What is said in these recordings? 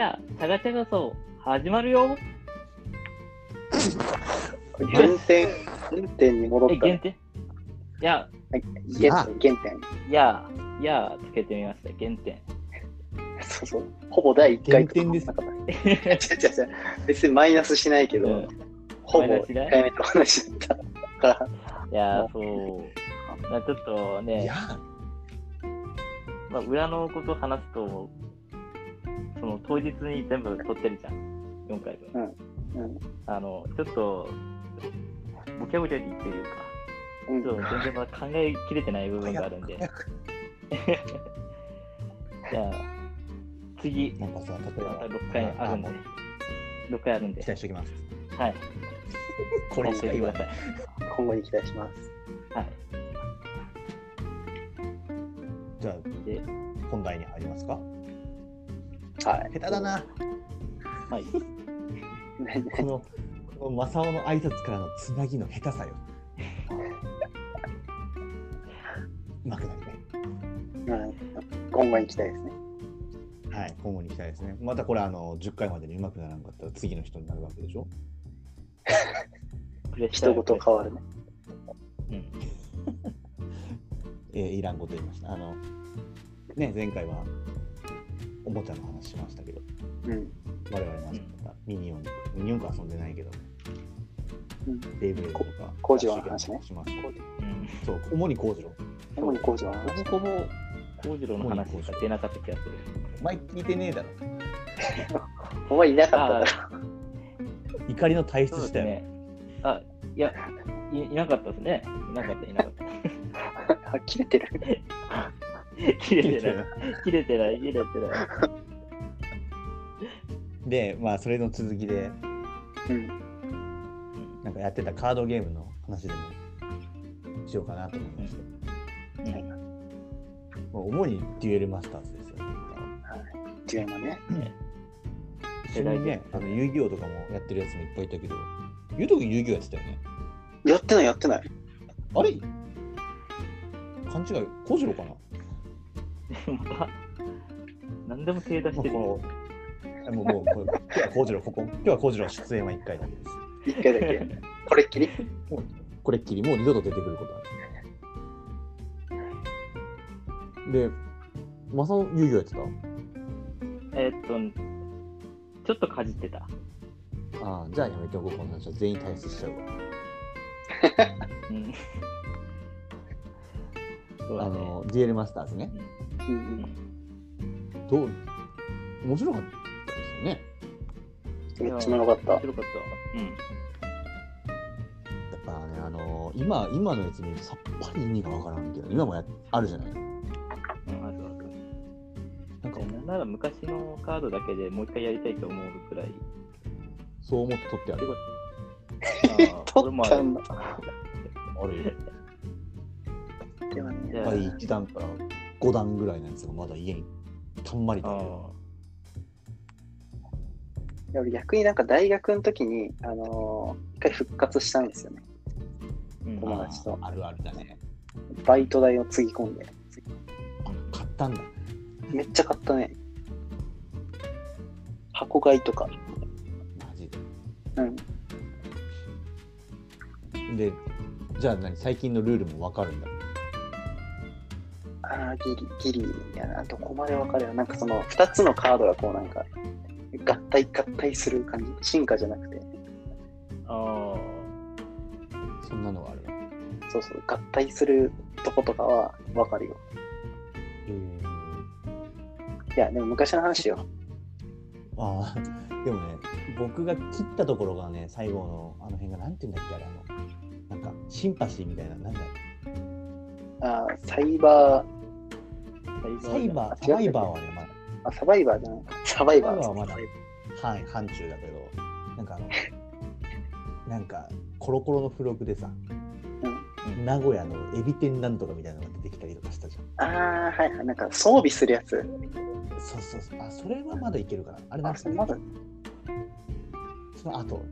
や、チャガチャガそう、始まるよ。原点、原点に戻え、った。限定いや、はい原点、原点。いや、いや、つけてみました、原点。そうそう。ほぼ第1回とか。違う違う違う。別にマイナスしないけど、うんほぼ1マイナスしない？回目と同じだったから。いや、そう。なちょっとねまあ、裏のことを話すと、その当日に全部撮ってるじゃん、4回分。うん。あの、ちょっと、ボキャブラリーっていうか、うんちょっと全然まだ考えきれてない部分があるんで、じゃあ、次、なんかさ、例えばまた、6回あるんでもう、6回あるんで期、待しておきます。はい、これしか言わない。教えてください。今後に期待します。はい。じゃあ、で、本題に入りますか？はい。下手だな。はい。この、この正雄の挨拶からのつなぎの下手さよ。うまくなるね。うん今後に期待ですね。はい、今後に期待ですね。またこれ、あの、10回までにうまくならなかったら次の人になるわけでしょ？一ー言変わるね。うん。えーいらんこと言いました。あの、ね、前回はおもちゃの話しましたけど、うん。我々の遊んミニ四駆、ミニ四駆遊んでないけど、うんベイブレードとか、工事はの話ねしましたうん。そう、主に工事郎。主に工事の話。ほぼほぼ、幸次郎の話しか出なかった気がする。お前聞いてねえだろ。お前いなかあったか怒りの退そう出したよ。ね。あ、いや、いいなかったですね。いなかった、いなかった。切れてる。切れてない。切れてない、切れてない。で、まあ、それの続きで、うん。なんかやってたカードゲームの話でもしようかなと思いまして。うんもう主にデュエルマスターズですよね。違いますね。一緒にね、あの遊戯王とかもやってるやつもいっぱいいたけど、ゆうとくん遊戯王やってたよね。やってない、やってない。あれ？勘違い、小次郎かな？ま あ何でも手出してるよ。もう、もう、もう、今日は小次郎、ここ、今日は小次郎出演は1回だけです。一回だけ。これっきり。これっきり、もう二度と出てくることはない。で、マサオ遊戯王やってた？えーっと、ちょっとかじってた。ああ、じゃあやめておこう、この話は全員退出しちゃうわ。うん。そうだね。あの、デュエルマスターズね。ううんんどう、面白かったですよね。めっちゃ長かった面。白かった。うん。やっぱね、あの今、今のやつ見るとさっぱり意味がわからんけど、今もやあるじゃない。うん、あるある。なんか、なんなら昔のカードだけでもう一回やりたいと思うくらい。そう思って取ってある。あー俺もある取ったんだ。あ るよ。ではねじゃあ第1弾から5弾ぐらいのやつがまだ家にたんまりとあるあいや俺逆になんか大学の時に、あのー一回復活したんですよね。ーうん友達とあるあるだね。バイト代をつぎ込んで。あ買ったんだ。めっちゃ買ったね。箱買いとか。マジうん。で。で、じゃあ何？最近のルールもわかるんだ。ああ、ギリ、ギリやな。どこまでわかるよ。なんかその2つのカードがこうなんか、合体合体する感じ。進化じゃなくて。あそんなのがあるの。そうそう、合体するとことかはわかるよ。えー、いや、でも昔の話よ。ああ、でもね、僕が切ったところがね、最後のあの辺がなんて言うんだっけ、あれ、あの、なんか、シンパシーみたいな、なんだあーサイバーサイバー、あサバイバーはね、まだ、ー、あ、サバイバーじゃないサバイバー。はまだはい、範疇だけど、なんかあの、なんか、コロコロの付録でさ、うん。名古屋のエビ天なんとかみたいなのが出てきたりとかしたじゃん。ああ、はいはい。なんか装備するやつ。そうそうそう。あ、それはまだいけるかな。あれなんあ、かまだ、その後、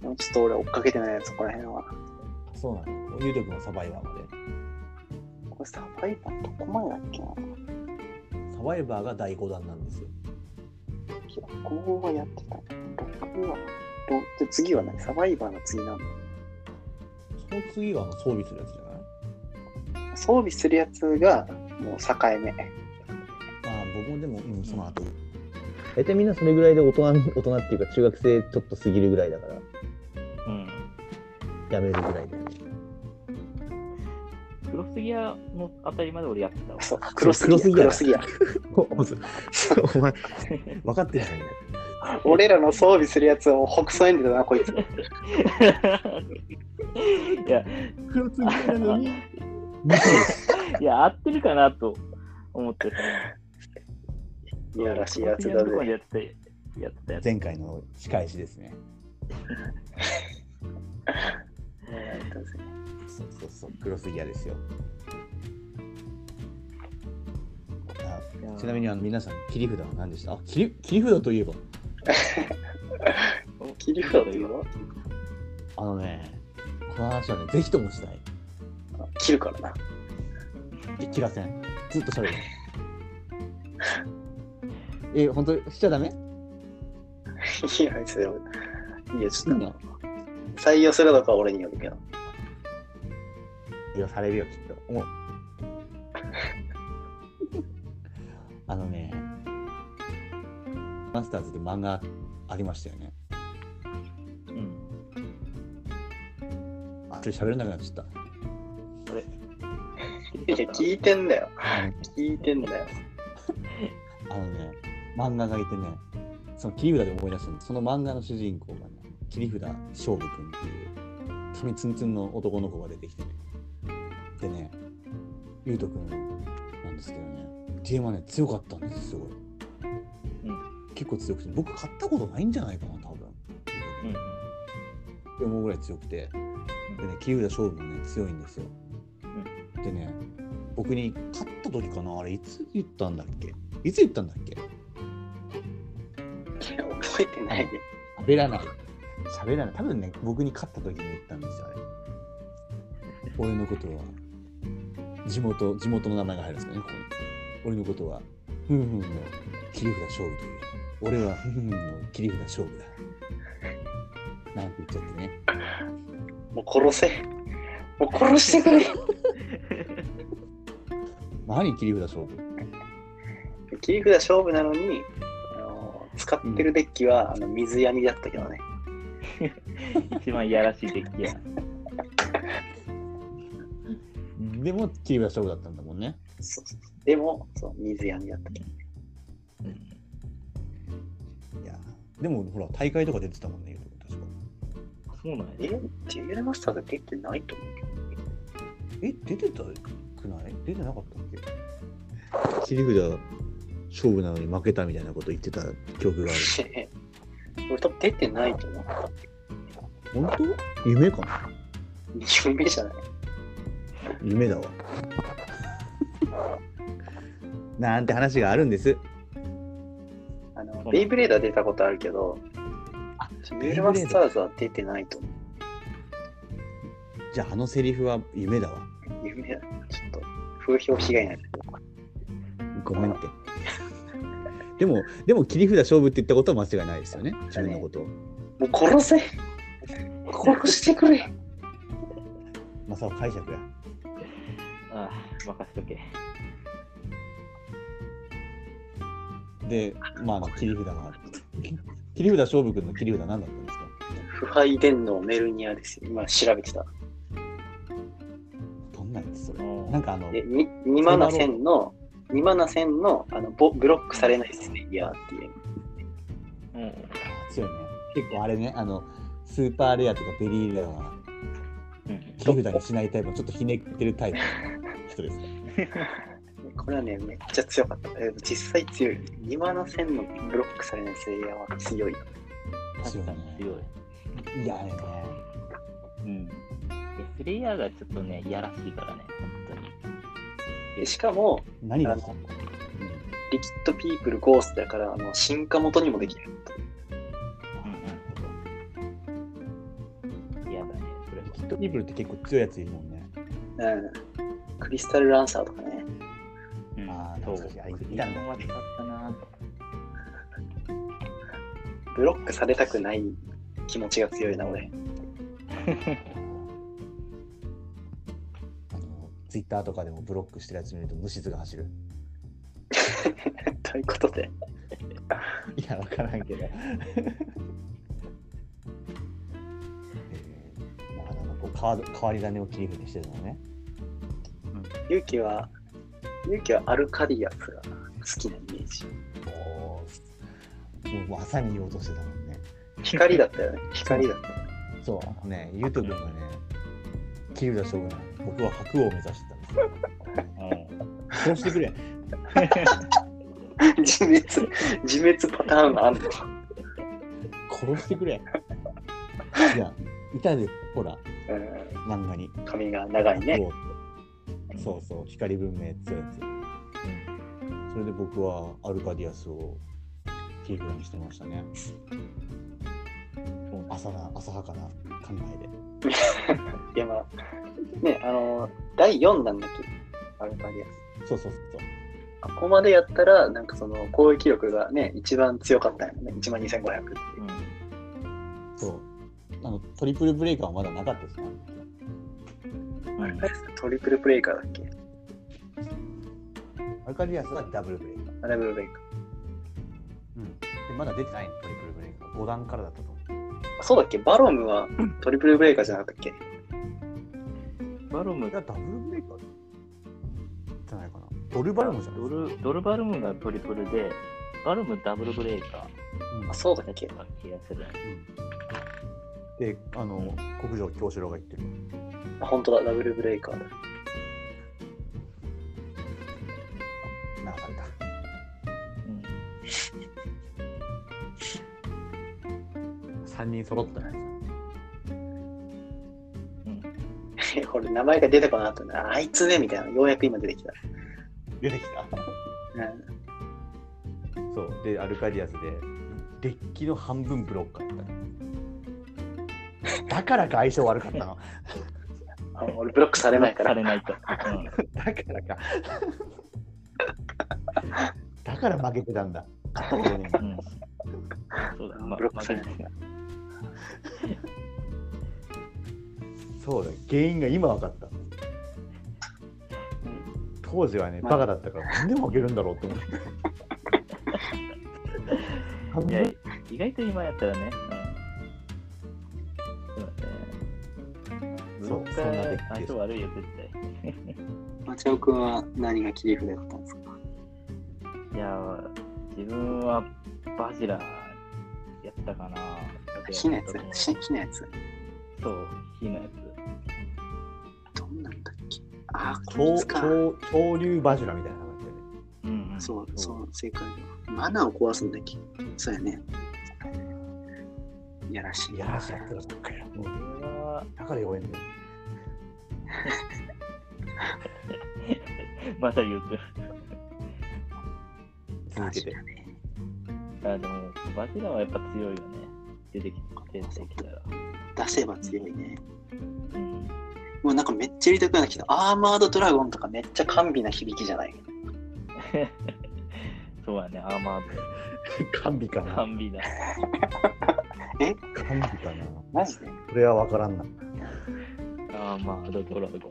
でもちょっと俺追っかけてないやつ、ここら辺は。そうなの。ゆうとくんもサバイバーまで。サバイバーどこまでだっけなサバイバーが第5弾なんですよ。時は ?5 はやってた。6は、次は何？サバイバーの次なんだその次はあの装備するやつじゃない装備するやつがもう境目。ああ、僕もでも、うん、その後。大体みんなそれぐらいで大人、大人っていうか中学生ちょっと過ぎるぐらいだから、うん。やめるぐらいだよね。クロスギアのあたりまで俺やってたわ。そう、クロスギア。クロスギアクロスギア。お前、分かってないね。俺らの装備するやつを北総演でだな、こいつ。いや、クロスギアなのに、いや、合ってるかなと思ってた。いやらしいやつだクロスギアのとこまでぜ。やってたやってたやつ。前回の仕返しですね。えーっとですねそうそうそう、クロスギアですよ。あちなみにあの皆さん、切り札は何でした？あ切り切り札といえば、切り札というのあのね、この話はね、ぜひともしたい。切るからな。え切らせん。ずっと喋る。え、本当しちゃダメ？いや、いや、ちょっと採用するのかは俺によるけど。いや、されるよ、きっと。思う。あのね、マスターズで漫画ありましたよね。うん。あ、ちょっと喋れなくなっちゃっいや、聞いてんだよ。聞いてんだよ。あのね、漫画がいてね、その切り札で思い出したんですその漫画の主人公がね、切り札勝負くんっていう、髪ツンツンの男の子が出てきてね。でね、ゆうとくんなんですけどね、ゲームはね、強かったんです、すごい。うん結構強くて、僕買ったことないんじゃないかな、多分。うん。って思うぐらい強くて、でね、切り札勝負もね、強いんですよ。でね、僕に勝った時かな、あれ、いつ言ったんだっけ？いつ言ったんだっけ？覚えてないで。喋らない。喋らない。多分ね、僕に勝った時に言ったんですよ、あれ。俺のことは、地元、地元の名前が入るんですかね、ここに。俺のことは、ふんふんの切り札勝負という。俺はふんふんの切り札勝負だ。なんて言っちゃってね。もう殺せ。もう殺してくれ。何切り札勝負？切り札勝負なのに、あの使ってるデッキは、あの水闇だったけどね。一番いやらしいデッキや。でも、切り札勝負だったんだもんね。そうそうそうでも、そう水闇だったけど。いや、でも、ほら、大会とか出てたもんね、確か。そうなんや。えデュエルマスターズ出てないと思うけど。え、出てたくない？出てなかったっけ？切り札勝負なのに負けたみたいなこと言ってた記憶がある。俺多分出てないと思う。本当？夢か？な夢じゃない。夢だわ。なんて話があるんです。あの、ベイブレーダー出たことあるけど、デュエルマスターズは出てないと思う。じゃああのセリフは夢だわ。夢だ。ちょっと、風評被害になる。ごめんって。でも、でも切り札勝負って言ったことは間違いないですよね。自分のことを。もう殺せ殺してくれ まさは解釈や。ああ、任せとけ。で、まああの、切り札が。切り札勝負君の切り札何だったんですか？腐敗電脳メルニアですよ。今調べてた。どんなやつそれうんなんかあの、で、に2マナ1000の、2マナ1000のあのボブロックされないスレイヤーっていう。うん。強いね。結構あれね、あの、スーパーレアとかベリーレアはうん。切り札にしないタイプのちょっとひねってるタイプの人ですか？これはね、めっちゃ強かった。え実際強い。2マナ1000のブロックされないスレイヤーは強い。強いね強い。いやね。うん。プレイヤーがちょっとね、いやらしいからね、本でしかも、何がリキッドピープルゴーストだから、あの進化元にもできる。それは。キットピープルって結構強いやついるもんね。うん。クリスタルランサーとかね。うんあーそう。いたんだいたのは使ったなブロックされたくない気持ちが強いな、俺。あのツイッターとかでもブロックしてるやつ見ると無質が走る。ということで、いや、わからんけど。変わる変わり種を切り札にしてるのね。勇気は、勇気はアルカディアスが好きなイメージ。おーもうまさに言おうとしてたもんね。光だったよね。光だった。そう、ね、ゆうとくんがね、切り札将軍なの僕は白王を目指してたんですよ。うんそうしてくれ。自滅、自滅パターンあんの。殺してくれ。いや、いたで、ほら、うん漫画に。髪が長いね。そうそう、光文明ってやつ。それで僕はアルカディアスを切り札にしてましたね。浅な浅はかな考えで。いや、まあ、ね、あの、第4弾だっけ？アルカディアス。そうそうそう。ここまでやったら、なんかその攻撃力がね、一番強かったんよね。1万2500っていう。うんそう。あの、トリプルブレイカーはまだなかったですね。うんトリプルブレイカーだっけ？アルカディアスはダブルブレイカー。ダブルブレイカうん。で、まだ出てないの、トリプルブレイカー。5弾からだったと思う。ー。そうだっけ？バロムは トリプルブレイカーじゃなかったっけ？バロムいや、ダブルブレイカーじゃないかな。ドルバロムじゃないドルドルバロムがトリプルで、バロムダブルブレイカーうんあ、そうだっけ？気がする。で、あの、黒城凶死郎が言ってる。あ、本当だ、ダブルブレイカーだ。流された。うん3人揃ったね。うん俺、名前が出てこなかったんだ。あいつね、みたいな。ようやく今出てきた。出てきた？うん。そう。で、アルカディアスで、デッキの半分ブロッカーやったね。だからか相性悪かったの。あ俺、ブロックされないから。されないと。だからか。だから負けてたんだ。うん。うんそうだ、まブロックされない。そうだ、原因が今分かった。当時はね、まあバカだったから、なんで負けるんだろうと思って。意外と今やったらね。うん、そうだね。そうそんなデッキで相性悪いよ、絶対。マチオ君は何が切り札だったんですか？いや、自分はバジラやったかな。火のやつ？火火のやつ？そう、火のやどんなんだっけ？あ、こ超いつか。超超流バジュラみたいな感じで。うん、うん。そう、そう、正解だ。マナーを壊すんだっけ？そうやね。いやらしい。いやらしいやつらばっかりや。もうこれは、だから弱いんだよ。また言うと。続けて。あ、でも、バジラはやっぱ強いよね。出てき出てきたら。出せば強いね。うん。もうなんかめっちゃやりたくなってきた。アーマードドラゴンとかめっちゃ甘美な響きじゃない？そうやね、アーマー 完備かド。な完備だ。完備かなマジで？それは分からんな。アーマードドラゴン。ち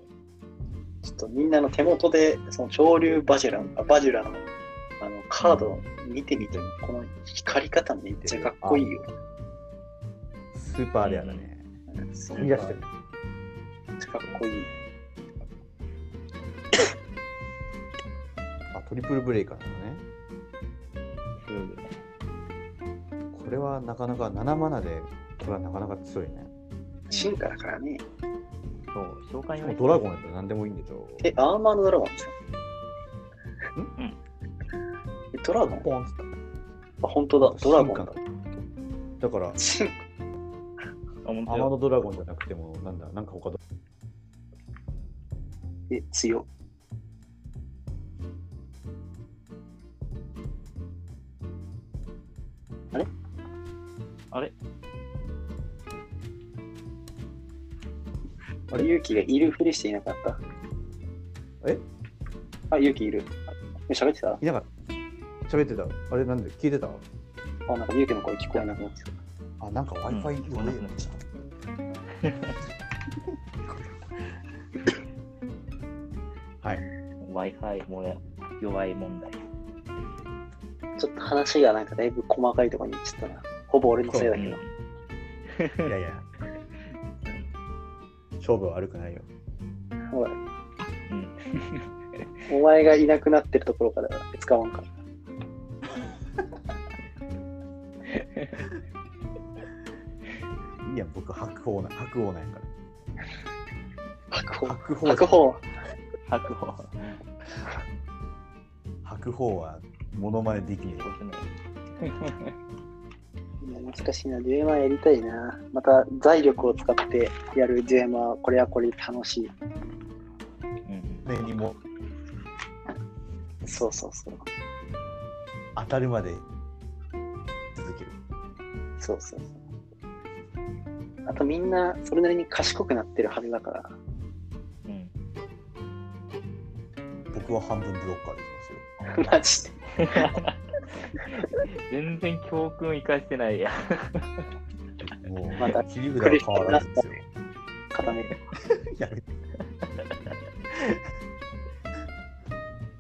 ょっとみんなの手元で、その潮流バジュラあバジュラのあのカードを見てみても、この光り方めっちゃかっこいいよ。スーパーレアだね。うんすごい見出してる。めっちゃかっこいい。あ、トリプルブレイカーなのね。これはなかなか7マナで、これはなかなか強いね。進化だからね。そう、召喚用ドラゴンやったら何でもいいんでしょ。え、アーマードドラゴンですよ。うんえ、ドラゴン？ポンっつった。あ、本当だ、ドラゴンだ。だから、アマよドドラゴンじゃなくても、なんだ、なんか他どえ、強っ。あれ？あれ、勇気がいるふりしていなかった？え？あ、勇気いる。え、喋ってた？いなかった。喋ってた。あれなんで？聞いてた？あ、なんか、ゆうきの声聞こえなくなってきあ、なんか Wi-Fi うん弱いよね。はい。Wi-Fi もや弱い問題。た。ちょっと話がなんかだいぶ細かいところに行っちゃったな。ほぼ俺のせいだけど。いやいや。勝負は悪くないよ。ほら、うん。お前がいなくなってるところから使わんから。いや、僕、白鵬な、白鵬なんやか白鵬ら。。白鵬。白鵬。白鵬。白鵬は、モノマネできねえよ。いや懐かしいな、デュエマやりたいな。また財力を使ってやるデュエマはこれはこれで楽しい。うん。ねにもそうそうそう。当たるまで続ける。そうそうそう。あとみんなそれなりに賢くなってるはずだから。うん。僕は半分ブロッカーできますよ。マジで。全然教訓生かしてないや。もう、また切り札は変わらずですよ。固める。やめて。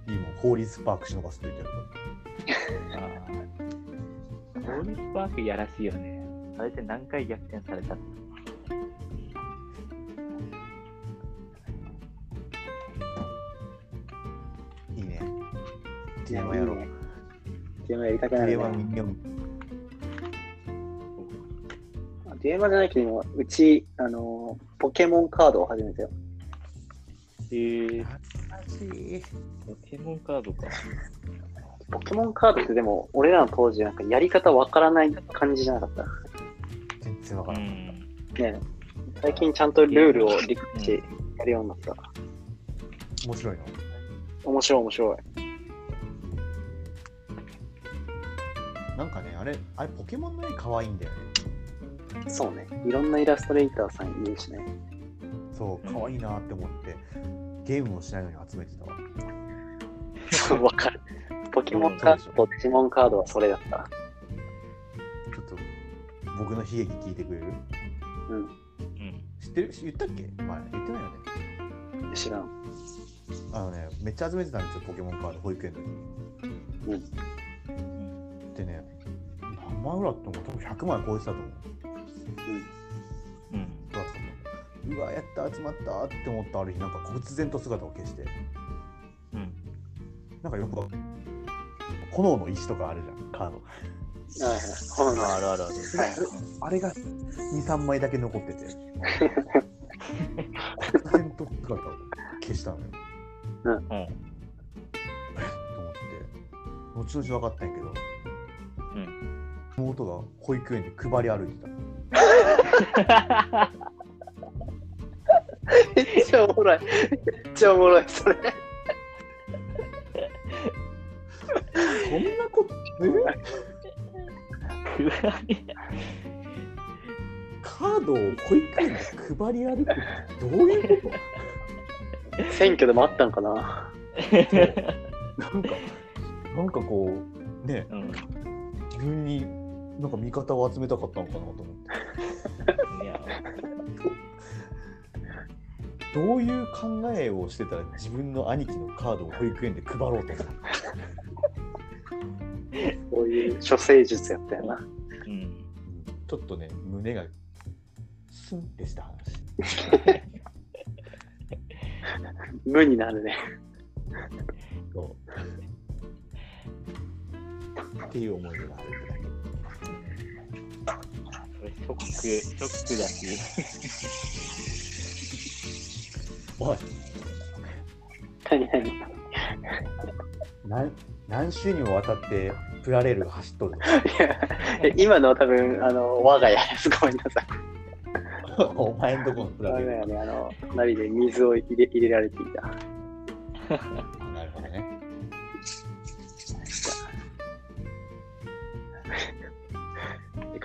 いいもん、法律パークしのがすといてやるかあーホーリスパークやらしいよね。あれって何回逆転された？いいね。デュエマやろう。いいねデュエマやりたくなる、ね。んなデュエマじゃないけども、うち、あの、ポケモンカードを始めたよ。えー、懐かしい。ポケモンカードか。ポケモンカードってでも、俺らの当時なんかやり方わからない感じじゃなかった？全然わからん。うん。ね最近ちゃんとルールを理解してやるようになった。面白いの？面白い面白い。なんかね、あれ、あれ、ポケモンの絵可愛いんだよね。そうね。いろんなイラストレーターさんいるしね。そう、可愛いなって思って、ゲームをしないのに集めてたわ。そ うわかる。ポケモンカードとデジモンカードはそれだった。ちょっと、僕の悲劇聞いてくれる？うん。うん。知ってる？言ったっけ？前、言ってないよね。知らん。あのね、めっちゃ集めてたんですよ、ポケモンカード、保育園の時に。うん。でね、何枚ぐらいあったの多分100枚超えてたと思う。うん。うわうわ、やった、集まったって思ったある日、なんか忽然と姿を消して、うん。なんかよくわ炎の石とかあるじゃん、カード。はいはい。ほんああるあるある。はいあれが2、3枚だけ残ってて、忽然と姿を消したのよ。うん。と思って、後々分かったんやけど、うん。妹が保育園で配り歩いてた。めっちゃおもろい。めっちゃおもろい、それ。そんなこと、カードを保育園で配り歩くってどういうこと？選挙でもあったんかな。なんか、なんかこう、ね、うん。自分になんか味方を集めたかったのかなと思って。いや、どういう考えをしてたら自分の兄貴のカードを保育園で配ろうと思ったこういう処世術やったよな。うん。ちょっとね、胸がスンってした話。無になるね。そうっていう思い出があるってだけ。これショック、ショックだし。おい何何？何何週にもわたってプラレールが走っとるいや今のは多分、あの、我が家です。ごめんなさい。お前んとこのプラレール我が家ね、あの、隣で水を入れ入れられていた。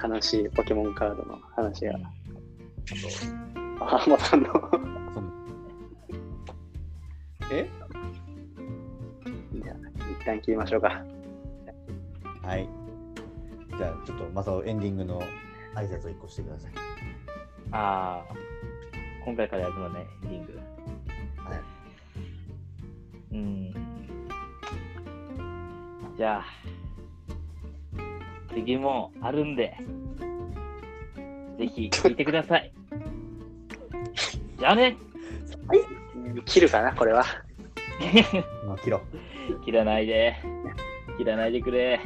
悲しいポケモンカードの話が。浜さんの。え？じゃあ、一旦切りましょうか。はいじじゃあ、ちょっとまたエンディングの挨拶を一個してください。ああ、今回からやるのね、エンディング。はい。うん。じゃあ、次もあるんで、ぜひ聞いてください。じゃあねうん切るかな、これは。まあ、切ろう。切らないで。切らないでくれ。